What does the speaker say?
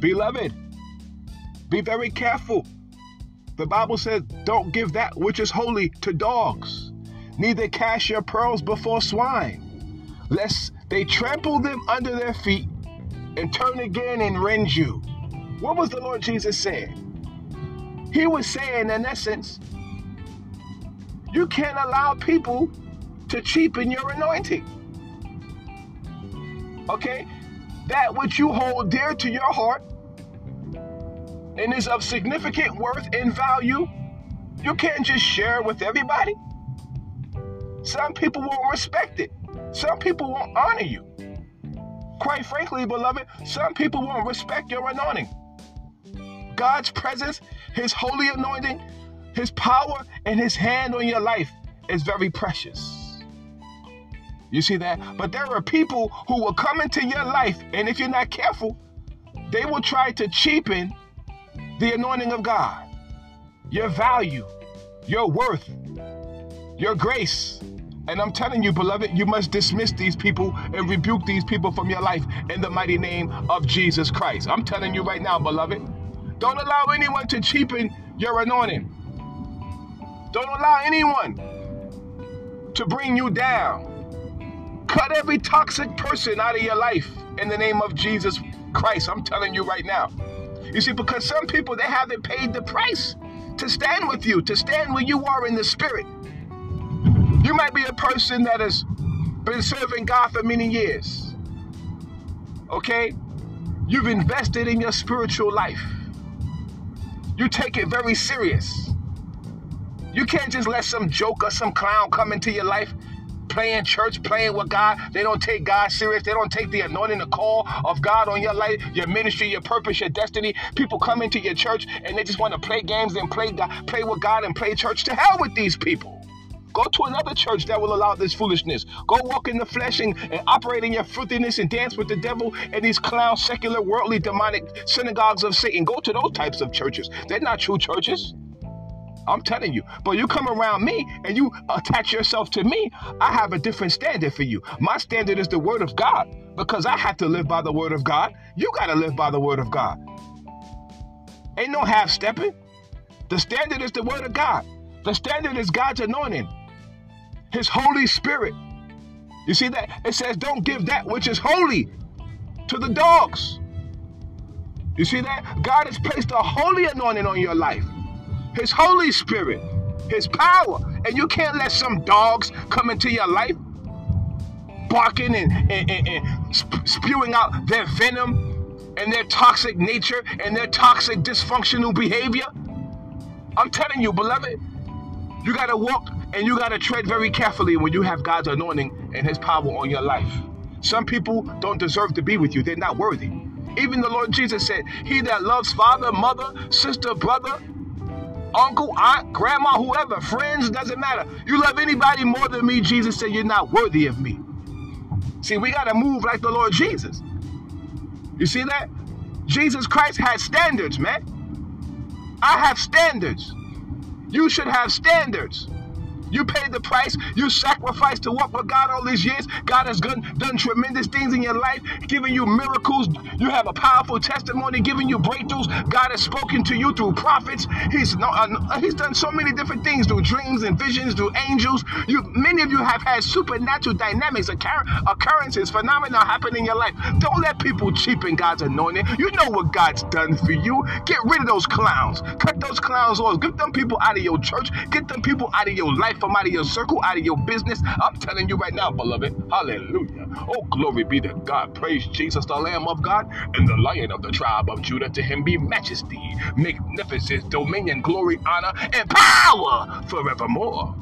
Beloved, be very careful. The Bible says, Don't give that which is holy to dogs, neither cast your pearls before swine, lest they trample them under their feet and turn again and rend you. What was the Lord Jesus saying? He was saying, in essence, you can't allow people to cheapen your anointing. Okay? That which you hold dear to your heart and is of significant worth and value, you can't just share with everybody. Some people won't respect it. Some people won't honor you. Quite frankly, beloved, some people won't respect your anointing. God's presence, His holy anointing, His power, and His hand on your life is very precious. You see that? But there are people who will come into your life, and if you're not careful, they will try to cheapen the anointing of God, your value, your worth, your grace. And I'm telling you, beloved, you must dismiss these people and rebuke these people from your life in the mighty name of Jesus Christ. I'm telling you right now, beloved, don't allow anyone to cheapen your anointing. Don't allow anyone to bring you down. Cut every toxic person out of your life in the name of Jesus Christ. I'm telling you right now. You see, because some people, they haven't paid the price to stand with you, to stand where you are in the spirit. You might be a person that has been serving God for many years. Okay? You've invested in your spiritual life. You take it very serious. You can't just let some joke or some clown come into your life playing church, playing with God. They don't take God serious. They don't take the anointing, the call of God on your life, your ministry, your purpose, your destiny. People come into your church and they just want to play games and play God, play with God and play church. To hell with these people. Go to another church that will allow this foolishness. Go walk in the flesh and, and operate in your filthiness and dance with the devil and these clown, secular, worldly, demonic synagogues of Satan. Go to those types of churches. They're not true churches. I'm telling you. But you come around me and you attach yourself to me, I have a different standard for you. My standard is the word of God because I have to live by the word of God. You got to live by the word of God. Ain't no half stepping. The standard is the word of God. The standard is God's anointing, His Holy Spirit. You see that? It says, don't give that which is holy to the dogs. You see that? God has placed a holy anointing on your life. His Holy Spirit, His power. And you can't let some dogs come into your life barking and, and, and, and spewing out their venom and their toxic nature and their toxic dysfunctional behavior. I'm telling you, beloved, you got to walk and you got to tread very carefully when you have God's anointing and His power on your life. Some people don't deserve to be with you, they're not worthy. Even the Lord Jesus said, He that loves father, mother, sister, brother, uncle, aunt, grandma, whoever, friends, doesn't matter. You love anybody more than me, Jesus said, You're not worthy of me. See, we got to move like the Lord Jesus. You see that? Jesus Christ had standards, man. I have standards. You should have standards. You paid the price. You sacrificed to walk with God all these years. God has done, done tremendous things in your life, giving you miracles. You have a powerful testimony, giving you breakthroughs. God has spoken to you through prophets. He's uh, He's done so many different things through dreams and visions, through angels. You many of you have had supernatural dynamics, occur, occurrences, phenomena happen in your life. Don't let people cheapen God's anointing. You know what God's done for you. Get rid of those clowns. Cut those clowns off. Get them people out of your church. Get them people out of your life from out of your circle, out of your business. I'm telling you right now, beloved. Hallelujah. Oh, glory be to God. Praise Jesus, the Lamb of God and the Lion of the tribe of Judah. To him be majesty, magnificence, dominion, glory, honor, and power forevermore.